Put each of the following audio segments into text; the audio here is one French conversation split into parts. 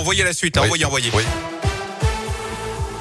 envoyez la suite, hein, Oui. envoyez, envoyez. Oui.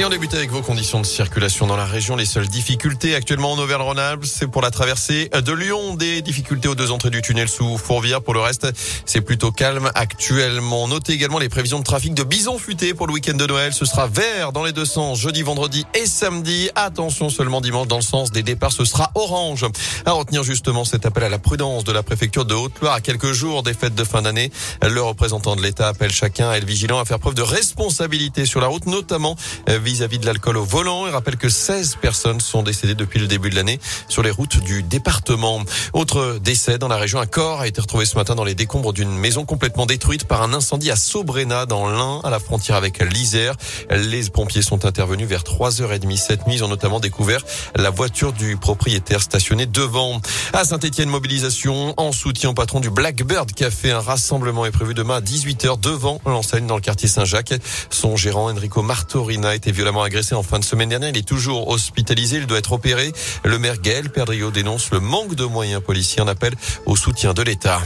Et on débute avec vos conditions de circulation dans la région. Les seules difficultés actuellement en Auvergne-Rhône-Alpes, c'est pour la traversée de Lyon. Des difficultés aux deux entrées du tunnel sous Fourvière. Pour le reste, c'est plutôt calme actuellement. Notez également les prévisions de trafic de bison futé pour le week-end de Noël. Ce sera vert dans les deux sens, jeudi, vendredi et samedi. Attention seulement dimanche dans le sens des départs, ce sera orange. À retenir justement cet appel à la prudence de la préfecture de Haute-Loire à quelques jours des fêtes de fin d'année. Le représentant de l'État appelle chacun à être vigilant, à faire preuve de responsabilité sur la route, notamment euh, vis-à-vis de l'alcool au volant. Il rappelle que 16 personnes sont décédées depuis le début de l'année sur les routes du département. Autre décès dans la région, un corps a été retrouvé ce matin dans les décombres d'une maison complètement détruite par un incendie à Sobrena dans l'Ain, à la frontière avec l'Isère. Les pompiers sont intervenus vers 3h30 cette nuit. Ils ont notamment découvert la voiture du propriétaire stationnée devant. À Saint-Etienne, mobilisation en soutien au patron du Blackbird Café. Un rassemblement est prévu demain à 18h devant l'enseigne dans le quartier Saint-Jacques. Son gérant Enrico Martorina a été agressé en fin de semaine dernière. Il est toujours hospitalisé. Il doit être opéré. Le maire Gaël Perdriau dénonce le manque de moyens policiers en appel au soutien de l'État.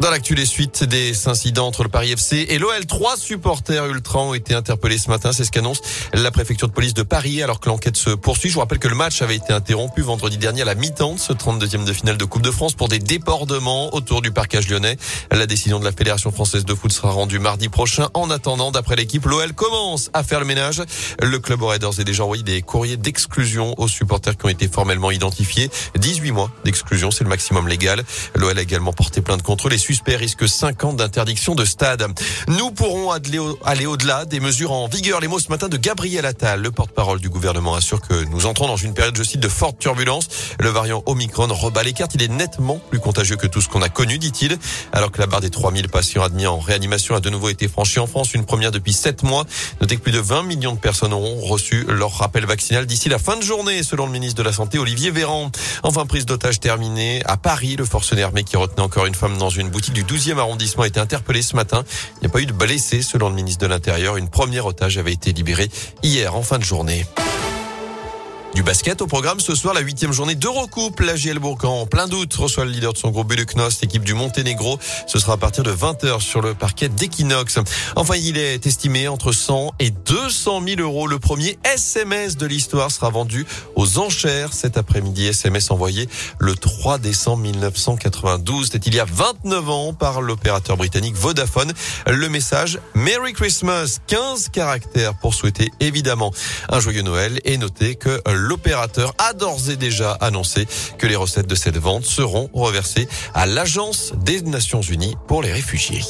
Dans l'actu, les suites des incidents entre le Paris FC et l'OL, trois supporters ultra ont été interpellés ce matin. C'est ce qu'annonce la préfecture de police de Paris alors que l'enquête se poursuit. Je vous rappelle que le match avait été interrompu vendredi dernier à la mi-temps de ce 32e de finale de Coupe de France pour des débordements autour du parcage lyonnais. La décision de la Fédération française de foot sera rendue mardi prochain. En attendant, d'après l'équipe, l'OL commence à faire le ménage. Le club aurait d'ores et déjà envoyé des courriers d'exclusion aux supporters qui ont été formellement identifiés. 18 mois d'exclusion, c'est le maximum légal. L'OL a également porté plainte contre les suspects risquent 5 ans d'interdiction de stade. Nous pourrons aller au- aller au-delà des mesures en vigueur. Les mots ce matin de Gabriel Attal, le porte-parole du gouvernement, assure que nous entrons dans une période, je cite, de forte turbulence. Le variant Omicron rebat les cartes. Il est nettement plus contagieux que tout ce qu'on a connu, dit-il. Alors que la barre des 3000 patients admis en réanimation a de nouveau été franchie en France, une première depuis 7 mois. Notez que plus de 20 millions de personnes auront reçu leur rappel vaccinal d'ici la fin de journée, selon le ministre de la Santé, Olivier Véran. Enfin, prise d'otage terminée. À Paris, le forcené armé qui retenait encore une femme dans une boutique du 12e arrondissement a été interpellé ce matin. Il n'y a pas eu de blessés, selon le ministre de l'Intérieur. Une première otage avait été libérée hier en fin de journée. Du basket au programme ce soir, la huitième journée d'Eurocoupe. La GL Bourg en plein doute reçoit le leader de son groupe Beluknost, équipe du Monténégro. Ce sera à partir de 20h sur le parquet d'Equinox. Enfin, il est estimé entre 100 et 200 000 euros. Le premier SMS de l'histoire sera vendu aux enchères cet après-midi. SMS envoyé le 3 décembre 1992. C'était il y a 29 ans par l'opérateur britannique Vodafone. Le message Merry Christmas, 15 caractères pour souhaiter évidemment un joyeux Noël et noter que l'opérateur a d'ores et déjà annoncé que les recettes de cette vente seront reversées à l'Agence des Nations Unies pour les réfugiés.